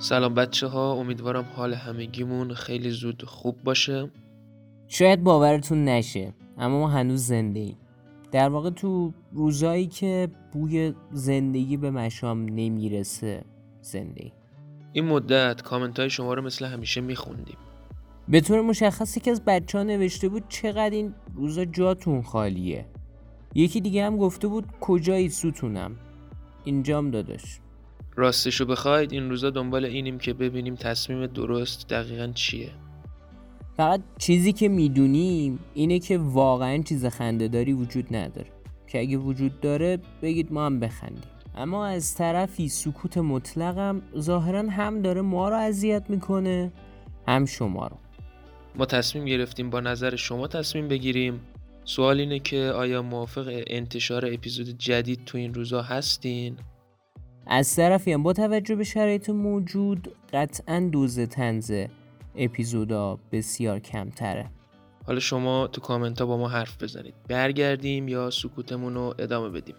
سلام بچه ها امیدوارم حال همگیمون خیلی زود خوب باشه. شاید باورتون نشه اما ما هنوز زنده ایم در واقع تو روزایی که بوی زندگی به مشام نمی‌رسه زنده ایم. این مدت کامنت های شما رو مثل همیشه میخوندیم. به طور مشخصی که از بچه ها نوشته بود چقدر این روزا جاتون خالیه. یکی دیگه هم گفته بود کجایی ستونم. اینجام داداش. راستشو بخواید این روزا دنبال اینیم که ببینیم تصمیم درست دقیقا چیه. فقط چیزی که می‌دونیم اینه که واقعا چیز خندهداری وجود نداره. که اگه وجود داره بگید ما هم بخندیم. اما از طرفی سکوت مطلقم ظاهرا هم داره ما رو اذیت می‌کنه هم شما رو. ما تصمیم گرفتیم با نظر شما تصمیم بگیریم. سوال اینه که آیا موافق انتشار اپیزود جدید تو این روزا هستین؟ از طرفی هم با توجه به شرایط موجود قطعا دوز تنز اپیزودا بسیار کمتره. حالا شما تو کامنت ها با ما حرف بزنید. برگردیم یا سکوتمون رو ادامه بدیم.